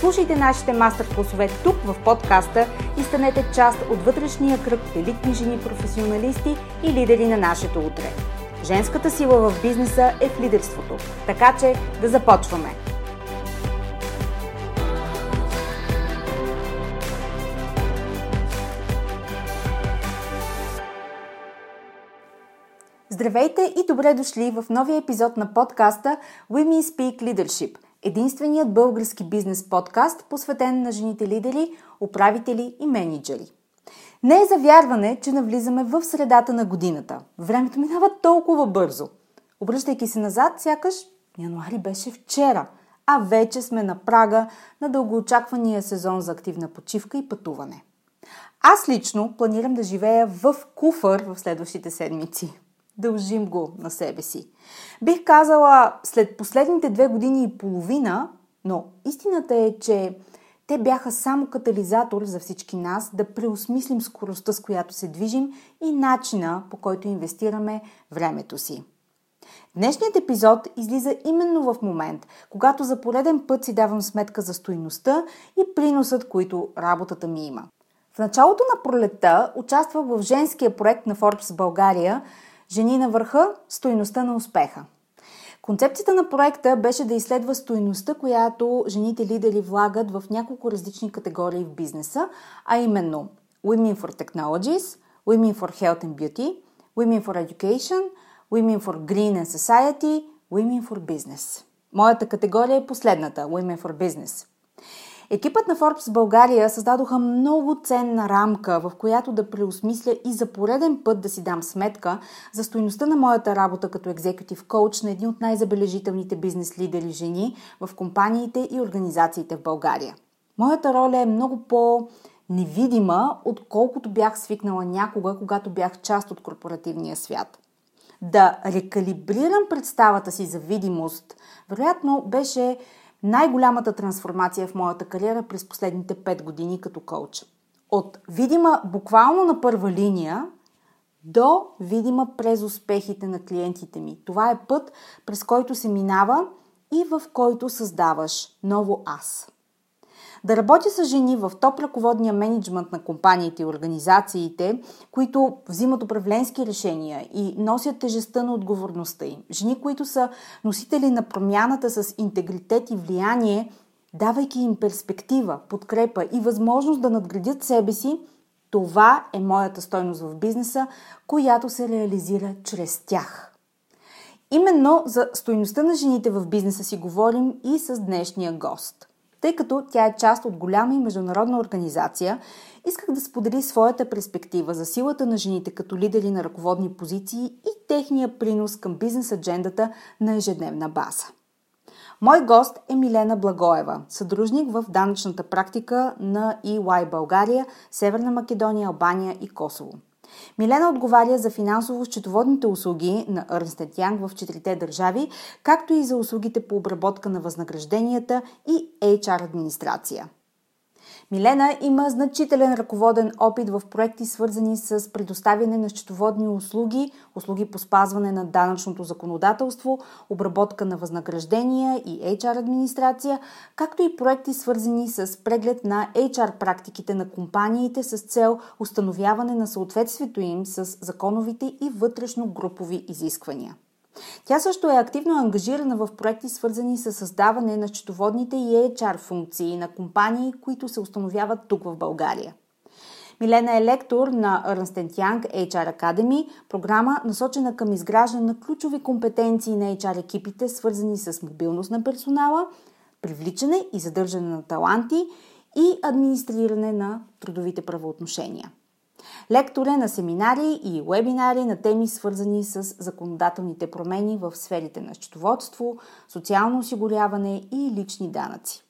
Слушайте нашите мастер-класове тук в подкаста и станете част от вътрешния кръг от елитни жени професионалисти и лидери на нашето утре. Женската сила в бизнеса е в лидерството. Така че да започваме! Здравейте и добре дошли в новия епизод на подкаста Women Speak Leadership – единственият български бизнес подкаст, посветен на жените лидери, управители и менеджери. Не е за вярване, че навлизаме в средата на годината. Времето минава толкова бързо. Обръщайки се назад, сякаш януари беше вчера, а вече сме на прага на дългоочаквания сезон за активна почивка и пътуване. Аз лично планирам да живея в куфър в следващите седмици. Дължим го на себе си. Бих казала, след последните две години и половина, но истината е, че те бяха само катализатор за всички нас да преосмислим скоростта, с която се движим и начина по който инвестираме времето си. Днешният епизод излиза именно в момент, когато за пореден път си давам сметка за стоиността и приносът, които работата ми има. В началото на пролетта участвах в женския проект на Forbes България – Жени на върха – стоиността на успеха. Концепцията на проекта беше да изследва стоиността, която жените лидери влагат в няколко различни категории в бизнеса, а именно Women for Technologies, Women for Health and Beauty, Women for Education, Women for Green and Society, Women for Business. Моята категория е последната – Women for Business – Екипът на Forbes България създадоха много ценна рамка, в която да преосмисля и за пореден път да си дам сметка за стоеността на моята работа като екзекутив коуч на едни от най-забележителните бизнес лидери жени в компаниите и организациите в България. Моята роля е много по- невидима, отколкото бях свикнала някога, когато бях част от корпоративния свят. Да рекалибрирам представата си за видимост, вероятно беше най-голямата трансформация в моята кариера през последните 5 години като коуч. От видима буквално на първа линия до видима през успехите на клиентите ми. Това е път, през който се минава и в който създаваш ново аз. Да работя с жени в топ ръководния менеджмент на компаниите и организациите, които взимат управленски решения и носят тежестта на отговорността им. Жени, които са носители на промяната с интегритет и влияние, давайки им перспектива, подкрепа и възможност да надградят себе си, това е моята стойност в бизнеса, която се реализира чрез тях. Именно за стойността на жените в бизнеса си говорим и с днешния гост – тъй като тя е част от голяма и международна организация, исках да сподели своята перспектива за силата на жените като лидери на ръководни позиции и техния принос към бизнес аджендата на ежедневна база. Мой гост е Милена Благоева, съдружник в данъчната практика на EY България, Северна Македония, Албания и Косово. Милена отговаря за финансово-счетоводните услуги на Ernst Young в четирите държави, както и за услугите по обработка на възнагражденията и HR администрация. Милена има значителен ръководен опит в проекти, свързани с предоставяне на счетоводни услуги, услуги по спазване на данъчното законодателство, обработка на възнаграждения и HR администрация, както и проекти, свързани с преглед на HR практиките на компаниите с цел установяване на съответствието им с законовите и вътрешно групови изисквания. Тя също е активно ангажирана в проекти, свързани с създаване на счетоводните и HR функции на компании, които се установяват тук в България. Милена е лектор на Ernst Young HR Academy, програма насочена към изграждане на ключови компетенции на HR екипите, свързани с мобилност на персонала, привличане и задържане на таланти и администриране на трудовите правоотношения. Лектор е на семинари и вебинари на теми свързани с законодателните промени в сферите на счетоводство, социално осигуряване и лични данъци.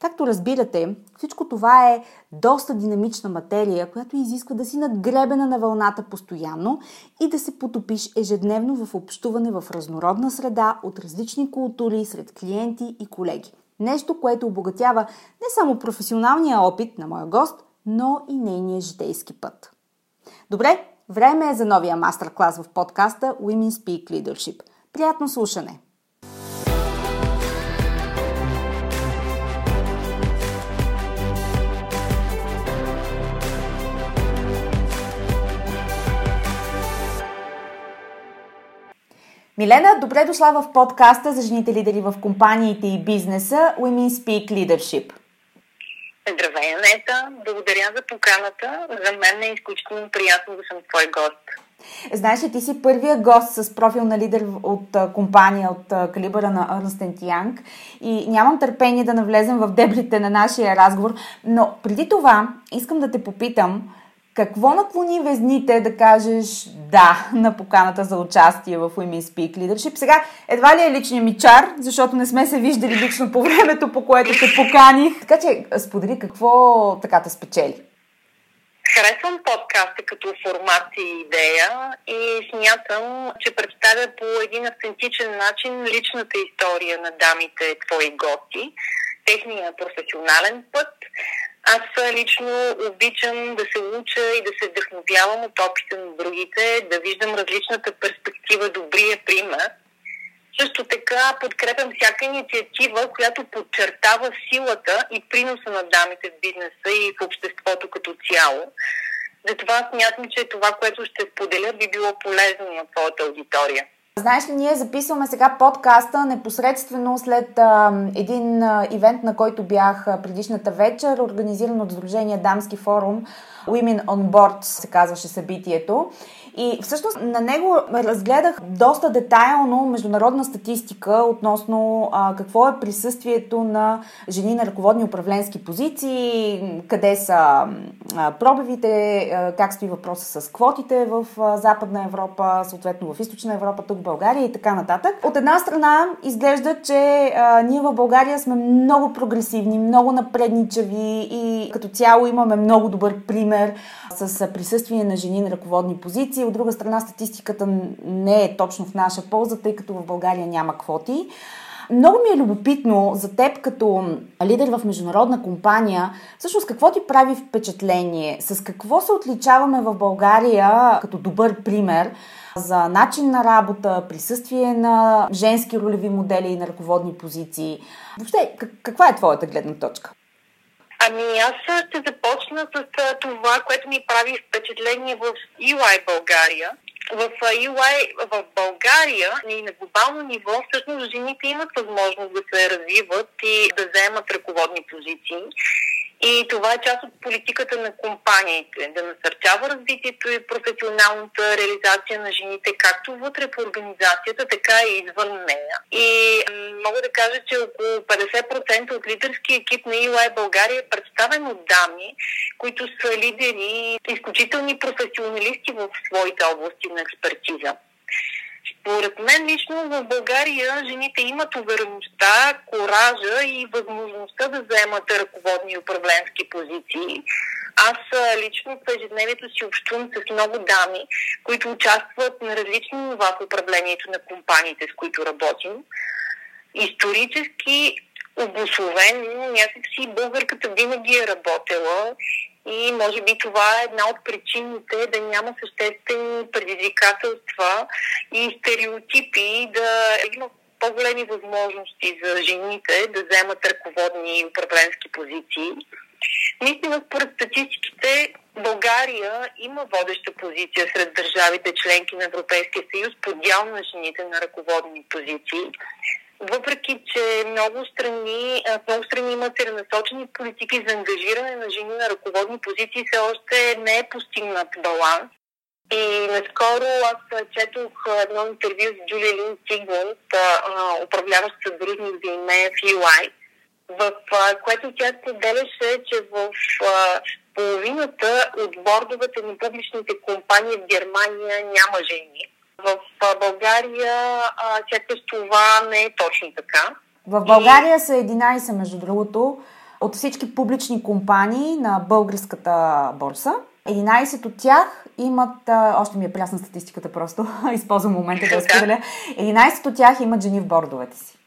Както разбирате, всичко това е доста динамична материя, която изисква да си надгребена на вълната постоянно и да се потопиш ежедневно в общуване в разнородна среда от различни култури сред клиенти и колеги. Нещо, което обогатява не само професионалния опит на моя гост, но и нейния житейски път. Добре, време е за новия мастер-клас в подкаста Women Speak Leadership. Приятно слушане! Милена, добре дошла в подкаста за жените лидери в компаниите и бизнеса Women Speak Leadership. Здравей, Анета! Благодаря за поканата. За мен е изключително приятно да съм твой гост. Знаеш ли, ти си първия гост с профил на лидер от компания, от калибъра на Ernst Young и нямам търпение да навлезем в дебрите на нашия разговор, но преди това искам да те попитам, какво наклони везните да кажеш да на поканата за участие в Women Speak Leadership? Сега, едва ли е личният ми чар, защото не сме се виждали лично по времето, по което те поканих. Така че, сподели какво така те спечели. Харесвам подкаста като формат и идея и смятам, че представя по един автентичен начин личната история на дамите твои гости, техния професионален път, аз лично обичам да се уча и да се вдъхновявам от опита на другите, да виждам различната перспектива, добрия пример. Също така подкрепям всяка инициатива, която подчертава силата и приноса на дамите в бизнеса и в обществото като цяло. Затова смятам, че това, което ще споделя, би било полезно на твоята аудитория. Знаеш ли, ние записваме сега подкаста непосредствено след а, един а, ивент, на който бях предишната вечер, организиран от Сдружение Дамски форум. Women on Board се казваше събитието. И всъщност на него разгледах доста детайлно международна статистика относно а, какво е присъствието на жени на ръководни управленски позиции, къде са а, пробивите, а, как стои въпроса с квотите в а, Западна Европа, съответно в Източна Европа, тук в България и така нататък. От една страна изглежда, че а, ние в България сме много прогресивни, много напредничави и като цяло имаме много добър пример с присъствие на жени на ръководни позиции. От друга страна, статистиката не е точно в наша полза, тъй като в България няма квоти. Много ми е любопитно за теб като лидер в международна компания, всъщност какво ти прави впечатление? С какво се отличаваме в България като добър пример за начин на работа, присъствие на женски ролеви модели и на ръководни позиции? Въобще, каква е твоята гледна точка? Ами аз ще започна с това, което ми прави впечатление в EY България. В EY в България и на глобално ниво всъщност жените имат възможност да се развиват и да заемат ръководни позиции. И това е част от политиката на компаниите, да насърчава развитието и професионалната реализация на жените, както вътре в организацията, така и извън нея. И мога да кажа, че около 50% от лидерския екип на EY България е представен от дами, които са лидери, изключителни професионалисти в своите области на експертиза. Според мен лично в България жените имат увереността, коража и възможността да заемат ръководни управленски позиции. Аз лично в ежедневието си общувам с много дами, които участват на различни нива в управлението на компаниите, с които работим. Исторически обословено някакси българката винаги е работила и може би това е една от причините да няма съществени предизвикателства и стереотипи, да има по-големи възможности за жените да вземат ръководни и управленски позиции. Наистина, според статистиките, България има водеща позиция сред държавите членки на Европейския съюз по дял на жените на ръководни позиции. Въпреки че много страни, в много страни има целенасочени политики за ангажиране на жени на ръководни позиции, все още не е постигнат баланс. И наскоро аз четох едно интервю с Джулия Лин Сигмунд, управляващ съдружник за име в в което тя споделяше, че в половината от бордовете на публичните компании в Германия няма жени. В България сякаш това не е точно така. В България са 11, между другото, от всички публични компании на българската борса. 11 от тях имат, още ми е прясна статистиката просто, използвам момента да споделя, 11 от тях имат жени в бордовете си.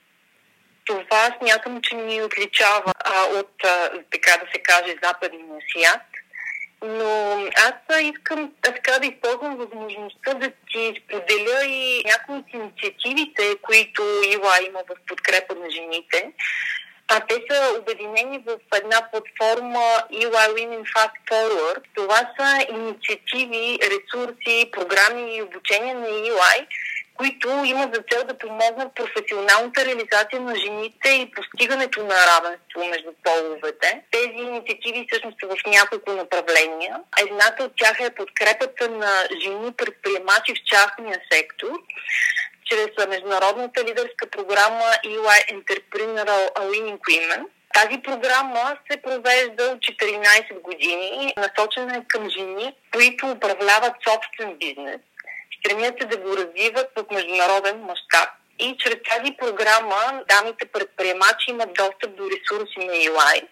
Това смятам, че ни отличава а, от, а, така да се каже, западния свят. Но аз искам така да използвам възможността да ти споделя и някои от инициативите, които ИЛА има в подкрепа на жените. А те са обединени в една платформа EY Women Fast Forward. Това са инициативи, ресурси, програми и обучение на EY, които имат за цел да помогнат професионалната реализация на жените и постигането на равенство между половете. Тези инициативи всъщност са в няколко направления. Едната от тях е подкрепата на жени предприемачи в частния сектор чрез международната лидерска програма EY Entrepreneurial Winning Women. Тази програма се провежда от 14 години, насочена е към жени, които управляват собствен бизнес стремят се да го развиват в международен мащаб. И чрез тази програма дамите предприемачи имат достъп до ресурси на EY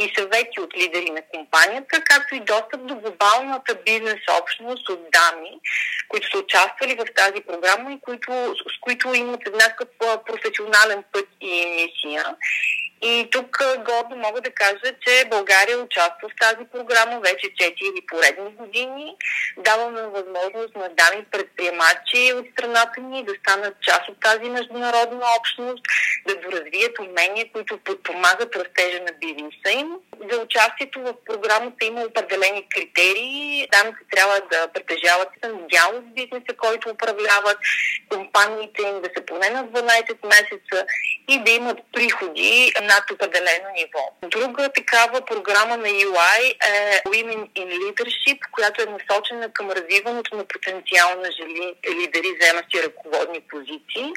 и съвети от лидери на компанията, както и достъп до глобалната бизнес общност от дами, които са участвали в тази програма и които, с които имат еднакъв професионален път и мисия. И тук гордо мога да кажа, че България участва в тази програма вече 4 поредни години. Даваме възможност на дами предприемачи от страната ни да станат част от тази международна общност, да доразвият умения, които подпомагат растежа на бизнеса им. За участието в програмата има определени критерии. Дамите трябва да притежават дял от бизнеса, който управляват, компаниите им да са поне на 12 месеца и да имат приходи над определено ниво. Друга такава програма на UI е Women in Leadership, която е насочена към развиването на потенциал на жили, лидери, вземащи ръководни позиции.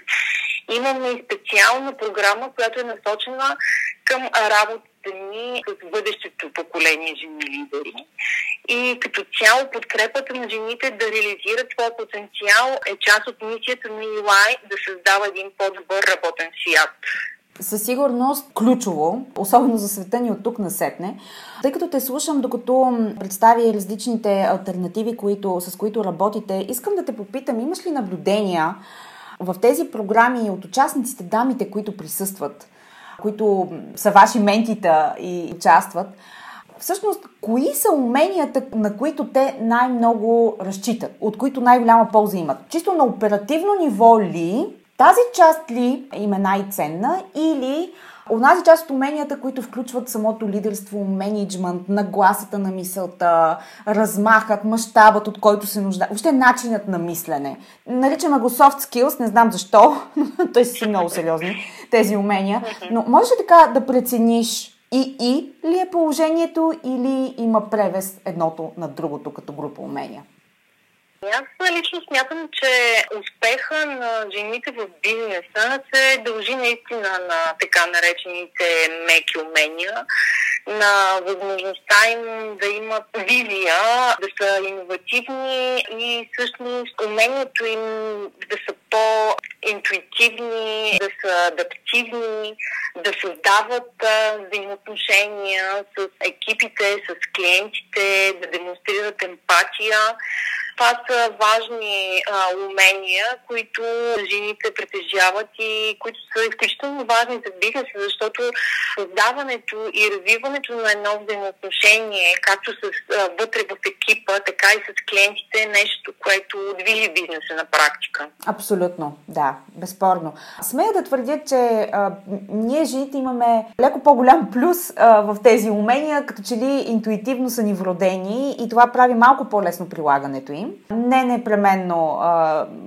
Имаме и специална програма, която е насочена към работата ни с бъдещето поколение жени лидери. И като цяло подкрепата на жените да реализират своя потенциал е част от мисията на UI да създава един по-добър работен свят със сигурност ключово, особено за света ни от тук на сетне. Тъй като те слушам, докато представи различните альтернативи, които, с които работите, искам да те попитам, имаш ли наблюдения в тези програми от участниците, дамите, които присъстват, които са ваши ментита и участват, всъщност, кои са уменията, на които те най-много разчитат, от които най-голяма полза имат? Чисто на оперативно ниво ли тази част ли им е най-ценна или Онази част от уменията, които включват самото лидерство, менеджмент, нагласата на мисълта, размахът, мащабът, от който се нужда, въобще начинът на мислене. Наричаме го soft skills, не знам защо, той са много сериозни тези умения. Но можеш ли така да прецениш и и ли е положението или има превес едното на другото като група умения? Аз лично смятам, че успеха на жените в бизнеса се дължи наистина на така наречените меки умения, на възможността им да имат визия, да са иновативни и всъщност умението им да са по-интуитивни, да са адаптивни, да създават взаимоотношения с екипите, с клиентите, да демонстрират емпатия. Това са важни а, умения, които жените притежават и които са изключително важни за бизнеса, защото създаването и развиването на едно взаимоотношение, както с, а, вътре в екипа, така и с клиентите, е нещо, което движи бизнеса на практика. Абсолютно, да, безспорно. Смея да твърдя, че а, ние жените имаме леко по-голям плюс а, в тези умения, като че ли интуитивно са ни вродени и това прави малко по-лесно прилагането им Не непременно,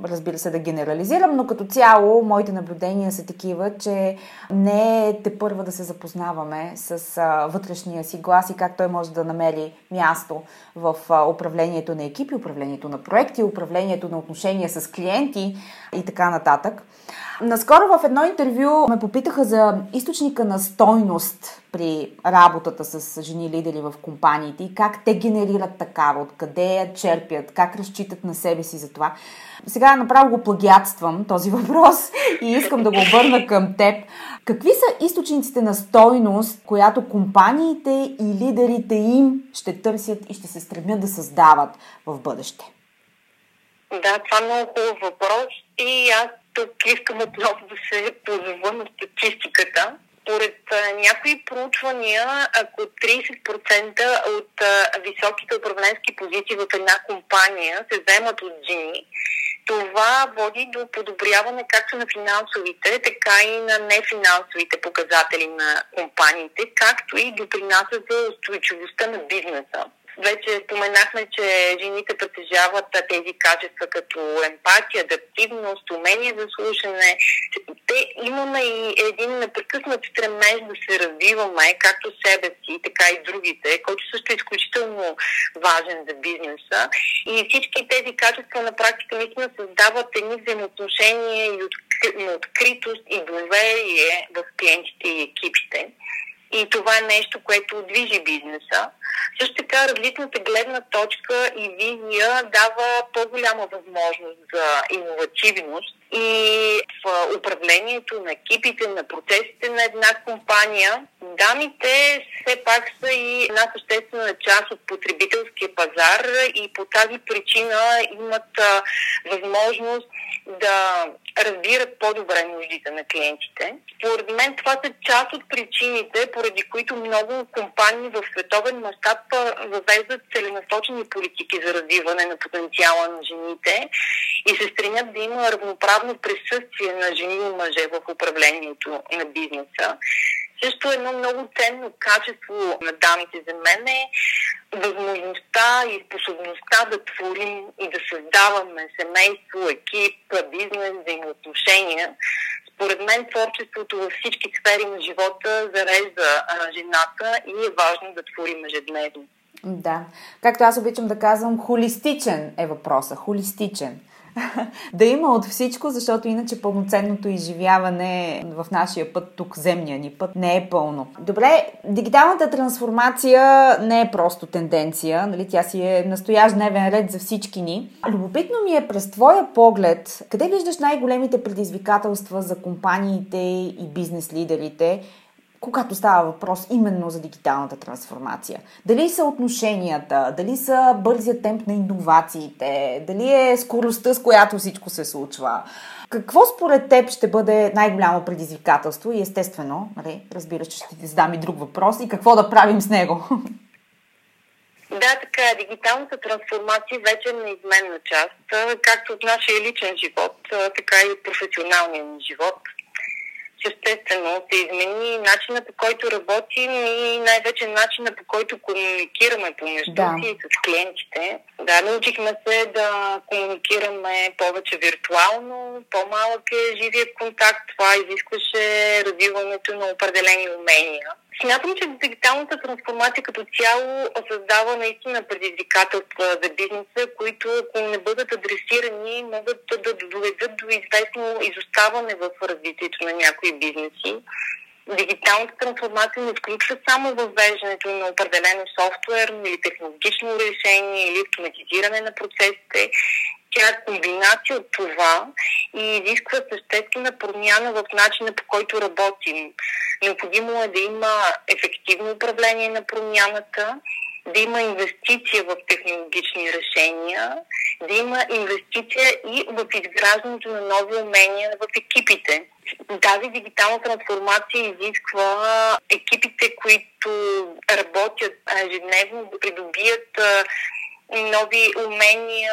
разбира се, да генерализирам, но като цяло моите наблюдения са такива, че не е те първа да се запознаваме с вътрешния си глас и как той може да намери място в управлението на екипи, управлението на проекти, управлението на отношения с клиенти и така нататък. Наскоро в едно интервю ме попитаха за източника на стойност при работата с жени лидери в компаниите и как те генерират такава, откъде я черпят, как разчитат на себе си за това. Сега направо го плагиатствам този въпрос и искам да го обърна към теб. Какви са източниците на стойност, която компаниите и лидерите им ще търсят и ще се стремят да създават в бъдеще? Да, това е много хубав въпрос и аз тук искам отново да се позова на статистиката. Поред някои проучвания, ако 30% от високите управленски позиции в една компания се вземат от жени, това води до подобряване както на финансовите, така и на нефинансовите показатели на компаниите, както и допринася за устойчивостта на бизнеса. Вече споменахме, че жените притежават тези качества като емпатия, адаптивност, умение за слушане. Те имаме и един непрекъснат стремеж да се развиваме, както себе си, така и другите, който също е изключително важен за бизнеса. И всички тези качества на практика наистина създават едни взаимоотношения и откритост и доверие в клиентите и екипите. И това е нещо, което движи бизнеса. Също така различната гледна точка и визия дава по-голяма възможност за иновативност и в управлението на екипите, на процесите на една компания. Дамите все пак са и една съществена част от потребителския пазар и по тази причина имат възможност да разбират по-добре нуждите на клиентите. Според мен това са част от причините, поради които много компании в световен мащаб въвеждат целенасочени политики за развиване на потенциала на жените и се стремят да има равноправно присъствие на жени и мъже в управлението на бизнеса. Също едно много ценно качество на дамите за мен е възможността и способността да творим и да създаваме семейство, екип, бизнес, взаимоотношения. Според мен творчеството във всички сфери на живота зарежда жената и е важно да творим ежедневно. Да. Както аз обичам да казвам, холистичен е въпроса. Холистичен. да има от всичко, защото иначе пълноценното изживяване в нашия път, тук земния ни път, не е пълно. Добре, дигиталната трансформация не е просто тенденция, нали? тя си е настоящ дневен ред за всички ни. Любопитно ми е през твоя поглед, къде виждаш най-големите предизвикателства за компаниите и бизнес лидерите когато става въпрос именно за дигиталната трансформация. Дали са отношенията, дали са бързия темп на иновациите, дали е скоростта, с която всичко се случва. Какво според теб ще бъде най-голямо предизвикателство и естествено, нали, разбираш, че ще ти задам и друг въпрос и какво да правим с него? Да, така е. Дигиталната трансформация вече е неизменна част, както от нашия личен живот, така и професионалния ни живот съществено се измени начина по който работим и най-вече начина по който комуникираме помежду да. си с клиентите. Да, научихме се да комуникираме повече виртуално, по-малък е живият контакт. Това изискваше развиването на определени умения. Смятам, че дигиталната трансформация като цяло създава наистина предизвикателства за бизнеса, които ако не бъдат адресирани, могат да доведат до известно изоставане в развитието на някои бизнеси. Дигиталната трансформация не включва само въвеждането на определено софтуер или технологично решение или автоматизиране на процесите. Тя е комбинация от това и изисква съществена промяна в начина по който работим. Необходимо е да има ефективно управление на промяната, да има инвестиция в технологични решения, да има инвестиция и в изграждането на нови умения в екипите. Тази дигитална трансформация изисква екипите, които работят ежедневно, да придобият нови умения,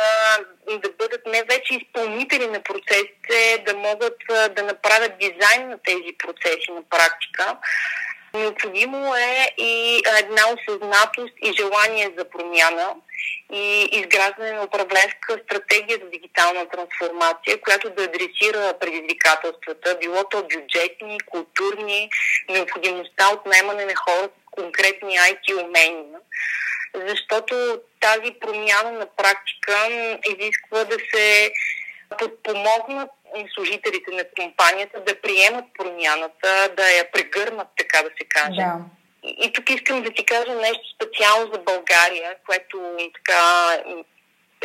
да бъдат не вече изпълнители на процесите, да могат да направят дизайн на тези процеси на практика. Необходимо е и една осъзнатост и желание за промяна. и изграждане на управленска стратегия за дигитална трансформация, която да адресира предизвикателствата, било то бюджетни, културни, необходимостта от наймане на хора с конкретни IT умения. Защото тази промяна на практика изисква да се подпомогнат служителите на компанията да приемат промяната, да я прегърнат, така да се каже. Да. И тук искам да ти кажа нещо специално за България, което така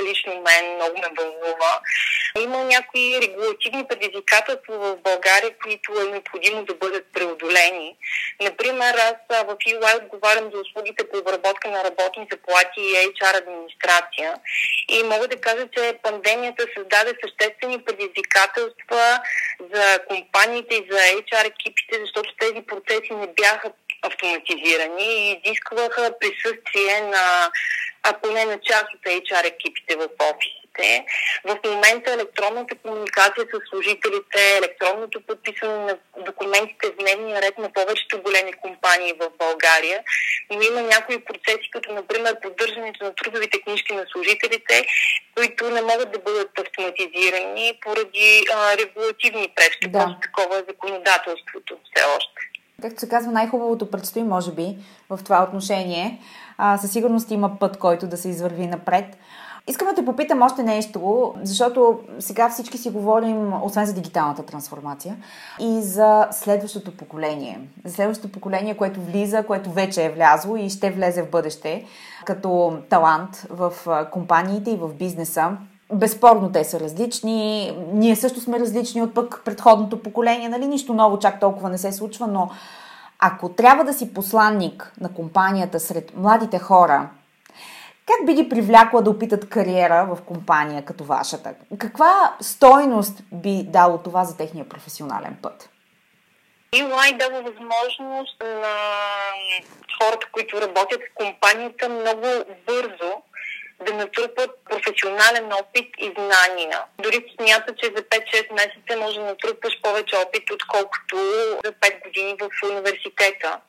лично мен много ме вълнува. Има някои регулативни предизвикателства в България, които е необходимо да бъдат преодолени. Например, аз в UI отговарям за услугите по обработка на работни заплати и HR администрация. И мога да кажа, че пандемията създаде съществени предизвикателства за компаниите и за HR екипите, защото тези процеси не бяха автоматизирани и изискваха присъствие на а поне на част от HR екипите в офисите. В момента електронната комуникация с служителите, електронното подписване на документите в дневния ред на повечето големи компании в България, но има някои процеси, като например поддържането на трудовите книжки на служителите, които не могат да бъдат автоматизирани поради а, регулативни пречки. Да. Такова е законодателството все още. Както се казва, най-хубавото предстои, може би, в това отношение. А, със сигурност има път, който да се извърви напред. Искам да те попитам още нещо, защото сега всички си говорим, освен за дигиталната трансформация, и за следващото поколение. За следващото поколение, което влиза, което вече е влязло и ще влезе в бъдеще като талант в компаниите и в бизнеса. Безспорно те са различни. Ние също сме различни от пък предходното поколение. Нали? Нищо ново чак толкова не се случва, но ако трябва да си посланник на компанията сред младите хора, как би ги привлякла да опитат кариера в компания като вашата? Каква стойност би дало това за техния професионален път? EY дава възможност на хората, които работят в компанията, много бързо да натрупат професионален опит и знания. Дори смята, че за 5-6 месеца може да натрупаш повече опит, отколкото за 5 години в университета.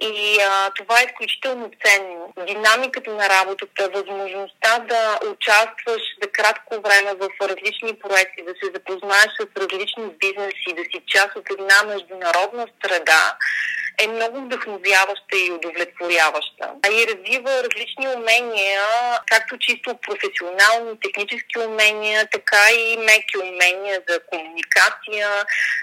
И а, това е изключително ценно. Динамиката на работата, възможността да участваш за кратко време в различни проекти, да се запознаеш с различни бизнеси, да си част от една международна среда, е много вдъхновяваща и удовлетворяваща. И развива различни умения, както чисто професионални, технически умения, така и меки умения за комуникация,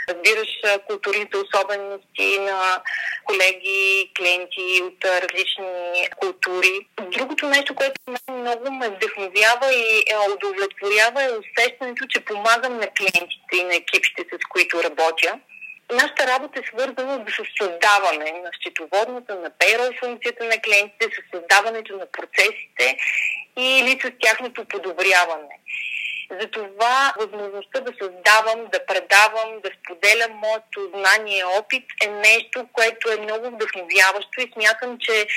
разбираш културните особености на колеги, клиенти от различни култури. Другото нещо, което много ме вдъхновява и удовлетворява е усещането, че помагам на клиентите и на екипите, с които работя нашата работа е свързана с създаване на счетоводната, на payroll функцията на клиентите, с създаването на процесите или с тяхното подобряване. Затова възможността да създавам, да предавам, да споделям моето знание и опит е нещо, което е много вдъхновяващо и смятам, че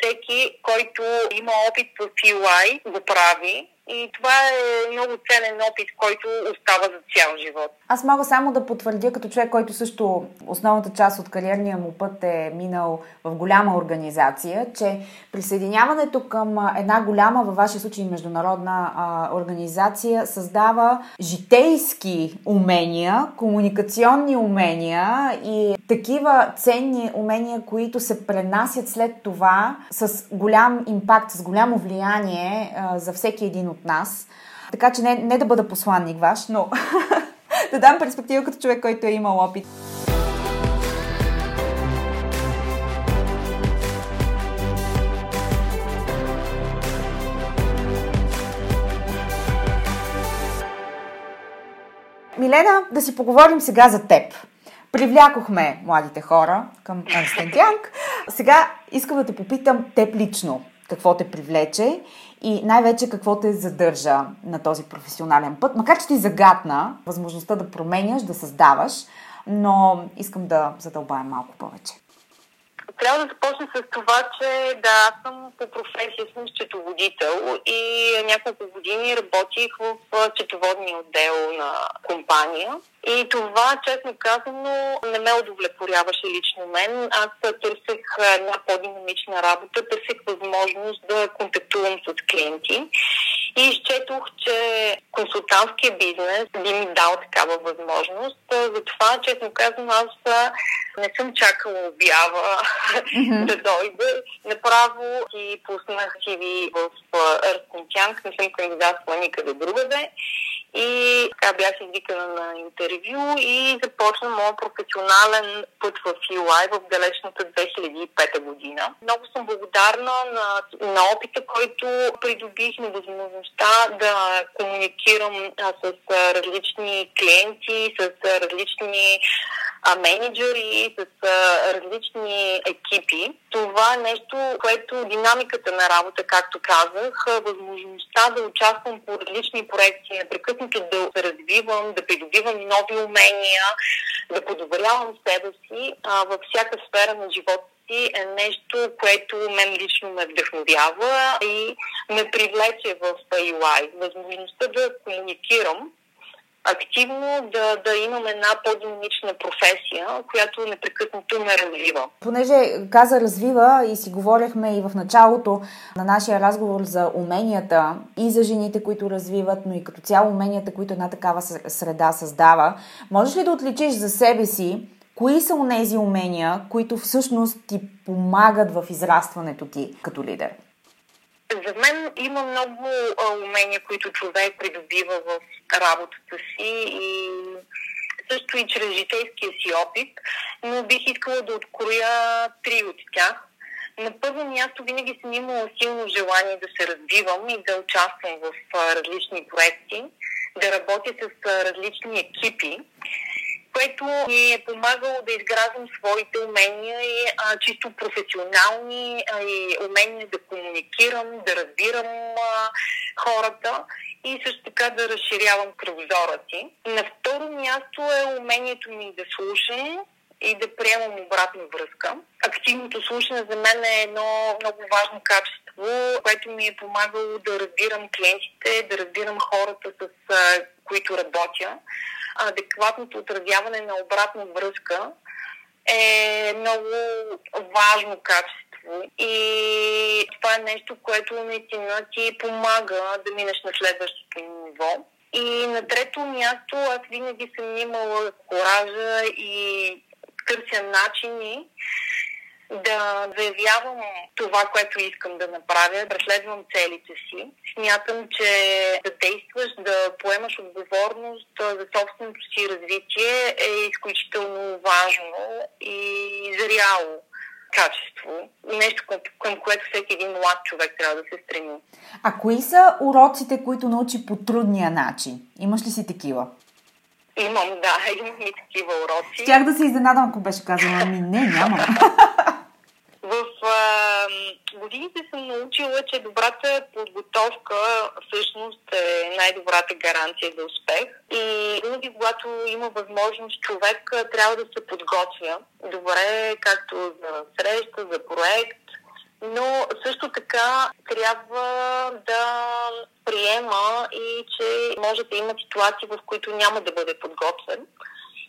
всеки, който има опит в UI, го прави и това е много ценен опит, който остава за цял живот. Аз мога само да потвърдя като човек, който също основната част от кариерния му път е минал в голяма организация, че присъединяването към една голяма, във вашия случай международна а, организация, създава житейски умения, комуникационни умения и такива ценни умения, които се пренасят след това с голям импакт, с голямо влияние а, за всеки един от нас. Така че не, не да бъда посланник ваш, но да дам перспектива като човек, който е имал опит. Милена, да си поговорим сега за теб. Привлякохме младите хора към Анстентянг. Сега искам да те попитам теб лично какво те привлече и най-вече какво те задържа на този професионален път. Макар, че ти загадна възможността да променяш, да създаваш, но искам да задълбаем малко повече. Трябва да започна с това, че да, аз съм по професия съм счетоводител и няколко години работих в счетоводния отдел на компания. И това, честно казано, не ме удовлетворяваше лично мен. Аз търсех една по-динамична работа, търсех възможност да контактувам с клиенти. И изчетох, че консултантския бизнес би ми дал такава възможност. Затова, честно казвам, аз не съм чакала обява mm-hmm. да дойде. Направо и пуснах CV в Ерстенчанг, не съм кандидатствала никъде другаде. И така бях извикана на интервю и започна моят професионален път в UI в далечната 2005 година. Много съм благодарна на, на опита, който придобих на възможността да комуникирам а, с а, различни клиенти, с а, различни а, менеджери, с а, различни екипи. Това е нещо, което динамиката на работа, както казах, възможността да участвам по различни проекти, непрекъснато да се развивам, да придобивам нови умения, да подобрявам себе си а, във всяка сфера на живота си е нещо, което мен лично ме вдъхновява и ме привлече в UI. Възможността да комуникирам активно да, да имам една по-динамична професия, която непрекъснато ме развива. Понеже каза развива и си говорихме и в началото на нашия разговор за уменията и за жените, които развиват, но и като цяло уменията, които една такава среда създава, можеш ли да отличиш за себе си кои са унези умения, които всъщност ти помагат в израстването ти като лидер? За мен има много а, умения, които човек придобива в работата си и също и чрез житейския си опит, но бих искала да откроя три от тях. На първо място винаги съм имала силно желание да се развивам и да участвам в различни проекти, да работя с различни екипи което ми е помагало да изграждам своите умения и а, чисто професионални а, и умения да комуникирам, да разбирам а, хората и също така да разширявам кръвзора си. На второ място е умението ми да слушам и да приемам обратна връзка. Активното слушане за мен е едно много важно качество, което ми е помагало да разбирам клиентите, да разбирам хората, с които работя адекватното отразяване на обратна връзка е много важно качество. И това е нещо, което наистина ти помага да минеш на следващото ниво. И на трето място аз винаги съм имала коража и търся начини да заявявам това, което искам да направя, преследвам целите си. Смятам, че да действаш, да поемаш отговорност за собственото си развитие е изключително важно и зряло качество. Нещо, към, към което всеки един млад човек трябва да се стреми. А кои са уроците, които научи по трудния начин? Имаш ли си такива? Имам, да, имам и такива уроци. Щях да се изненадам, ако беше казала, ами не, нямам. Годините съм научила, че добрата подготовка всъщност е най-добрата гаранция за успех. И винаги, когато има възможност, човек трябва да се подготвя добре, както за среща, за проект, но също така трябва да приема и че може да има ситуации, в които няма да бъде подготвен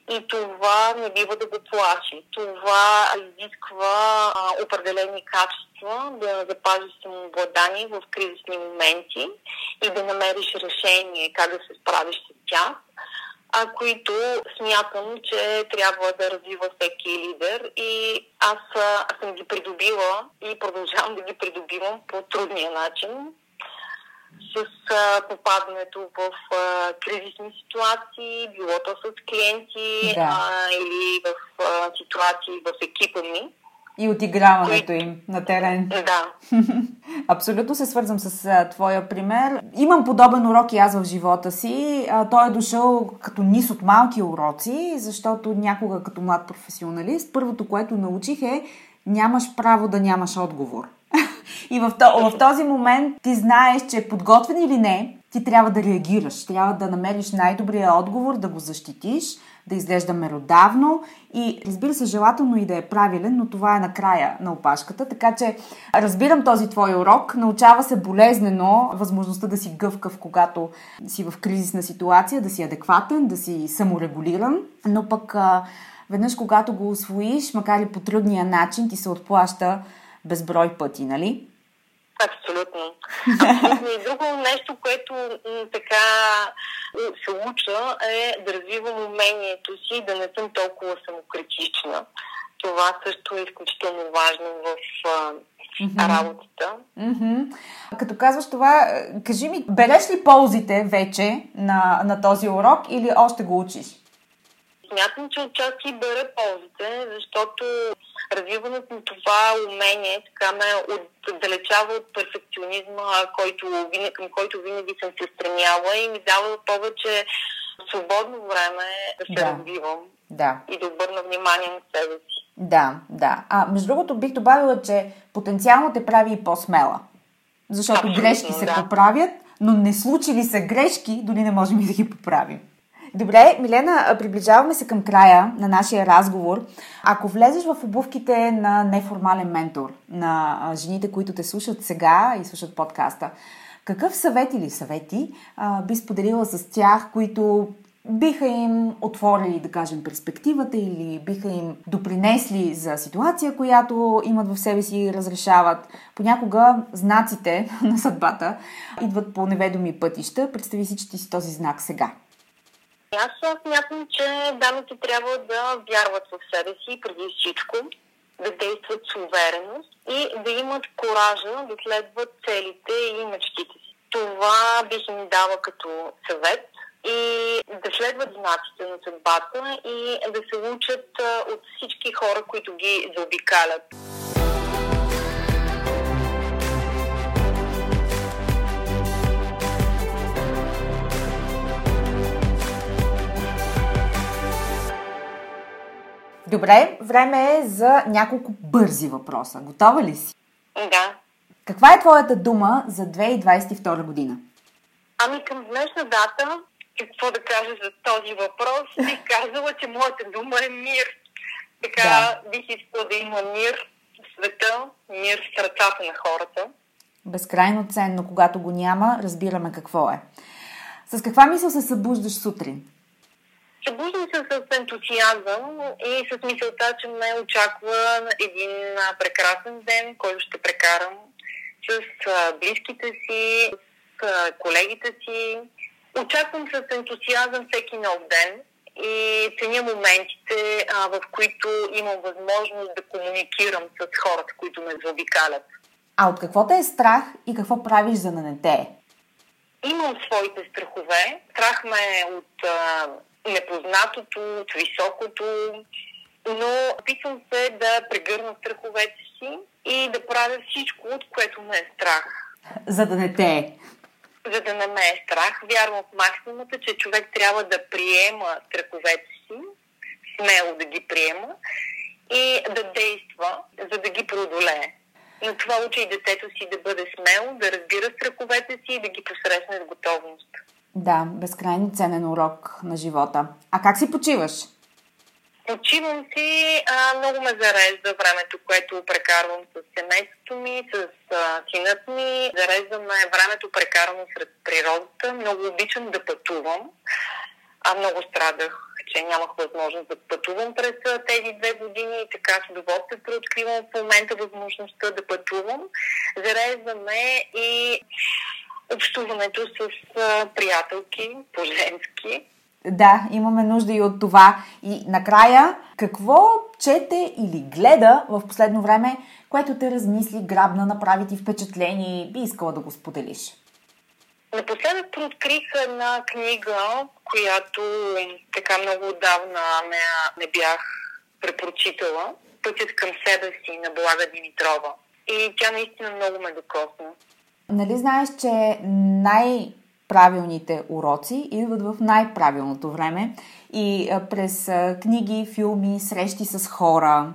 и това не бива да го плаши. Това изисква а, определени качества, да запазиш самообладание в кризисни моменти и да намериш решение как да се справиш с тях, а които смятам, че трябва да развива всеки лидер и аз, аз съм ги придобила и продължавам да ги придобивам по трудния начин, с а, попадането в а, кризисни ситуации, било то с клиенти да. а, или в а, ситуации в екипа ми. И отиграването им на терен. Да. Абсолютно се свързвам с а, твоя пример. Имам подобен урок и аз в живота си. А, той е дошъл като низ от малки уроци, защото някога като млад професионалист, първото, което научих е нямаш право да нямаш отговор. И в, този момент ти знаеш, че подготвен или не, ти трябва да реагираш, трябва да намериш най-добрия отговор, да го защитиш, да изглежда меродавно и разбира се, желателно и да е правилен, но това е на края на опашката. Така че разбирам този твой урок. Научава се болезнено възможността да си гъвкав, когато си в кризисна ситуация, да си адекватен, да си саморегулиран, но пък веднъж когато го освоиш, макар и по трудния начин, ти се отплаща безброй пъти, нали? Абсолютно. Абсолютно. И друго нещо, което м- така се уча е да развивам умението си да не съм толкова самокритична. Това също е изключително важно в а, mm-hmm. работата. Mm-hmm. Като казваш това, кажи ми, береш ли ползите вече на, на този урок или още го учиш? Смятам, че отчасти бера ползите, защото развиването на това умение така ме отдалечава от перфекционизма, който, към който винаги съм се стремяла и ми дава повече свободно време да се да. развивам да. и да обърна внимание на себе си. Да, да. А между другото бих добавила, че потенциално те прави и по-смела. Защото Абсолютно, грешки се да. поправят, но не случили се грешки, дори не можем и да ги поправим. Добре, Милена, приближаваме се към края на нашия разговор. Ако влезеш в обувките на неформален ментор, на жените, които те слушат сега и слушат подкаста, какъв съвет или съвети а, би споделила с тях, които биха им отворили, да кажем, перспективата или биха им допринесли за ситуация, която имат в себе си и разрешават. Понякога знаците на съдбата идват по неведоми пътища. Представи си, че ти си този знак сега. Аз смятам, че дамите трябва да вярват в себе си преди всичко, да действат с увереност и да имат коража да следват целите и мечтите си. Това бих им дала като съвет и да следват знаците на съдбата и да се учат от всички хора, които ги заобикалят. Добре, време е за няколко бързи въпроса. Готова ли си? Да. Каква е твоята дума за 2022 година? Ами към днешна дата, какво да кажа за този въпрос, бих казала, че моята дума е мир. Така да. бих искала да има мир в света, мир в сърцата на хората. Безкрайно ценно, когато го няма, разбираме какво е. С каква мисъл се събуждаш сутрин? Събуждам се с ентусиазъм и с мисълта, че ме очаква един прекрасен ден, който ще прекарам с близките си, с колегите си. Очаквам с ентусиазъм всеки нов ден и ценя моментите, в които имам възможност да комуникирам с хората, които ме заобикалят. А от какво те е страх и какво правиш за да не те е? Имам своите страхове. Страх ме е от непознатото, от високото, но опитвам се да прегърна страховете си и да правя всичко, от което ме е страх. За да не те е. За да не ме е страх. Вярвам в максимата, че човек трябва да приема страховете си, смело да ги приема и да действа, за да ги преодолее. На това учи и детето си да бъде смело, да разбира страховете си и да ги посрещне с готовност. Да, безкрайно ценен урок на живота. А как си почиваш? Почивам си, а, много ме зарежда времето, което прекарвам с семейството ми, с а, синът ми. Зарежда ме времето прекарано сред природата. Много обичам да пътувам. А много страдах, че нямах възможност да пътувам през тези две години и така с удоволствие преоткривам в момента възможността да пътувам. Зарежда ме и общуването с приятелки, по-женски. Да, имаме нужда и от това. И накрая, какво чете или гледа в последно време, което те размисли, грабна, направи ти впечатление и би искала да го споделиш? Напоследък открих една книга, която така много отдавна не, не бях препрочитала. Пътят към себе си на Блага Димитрова. И тя наистина много ме докосна. Нали знаеш, че най- правилните уроци идват в най-правилното време и през книги, филми, срещи с хора,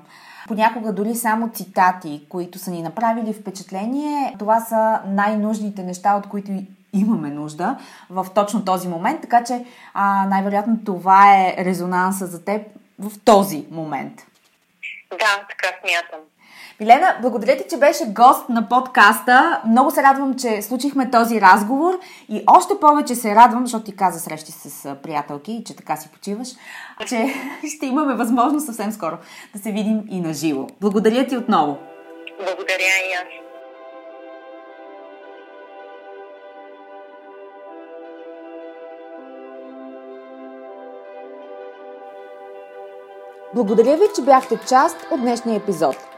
понякога дори само цитати, които са ни направили впечатление, това са най-нужните неща, от които имаме нужда в точно този момент, така че а, най-вероятно това е резонанса за теб в този момент. Да, така смятам. Милена, благодаря ти, че беше гост на подкаста. Много се радвам, че случихме този разговор и още повече се радвам, защото ти каза срещи с приятелки и че така си почиваш, че ще имаме възможност съвсем скоро да се видим и на живо. Благодаря ти отново. Благодаря и аз. Благодаря ви, че бяхте част от днешния епизод.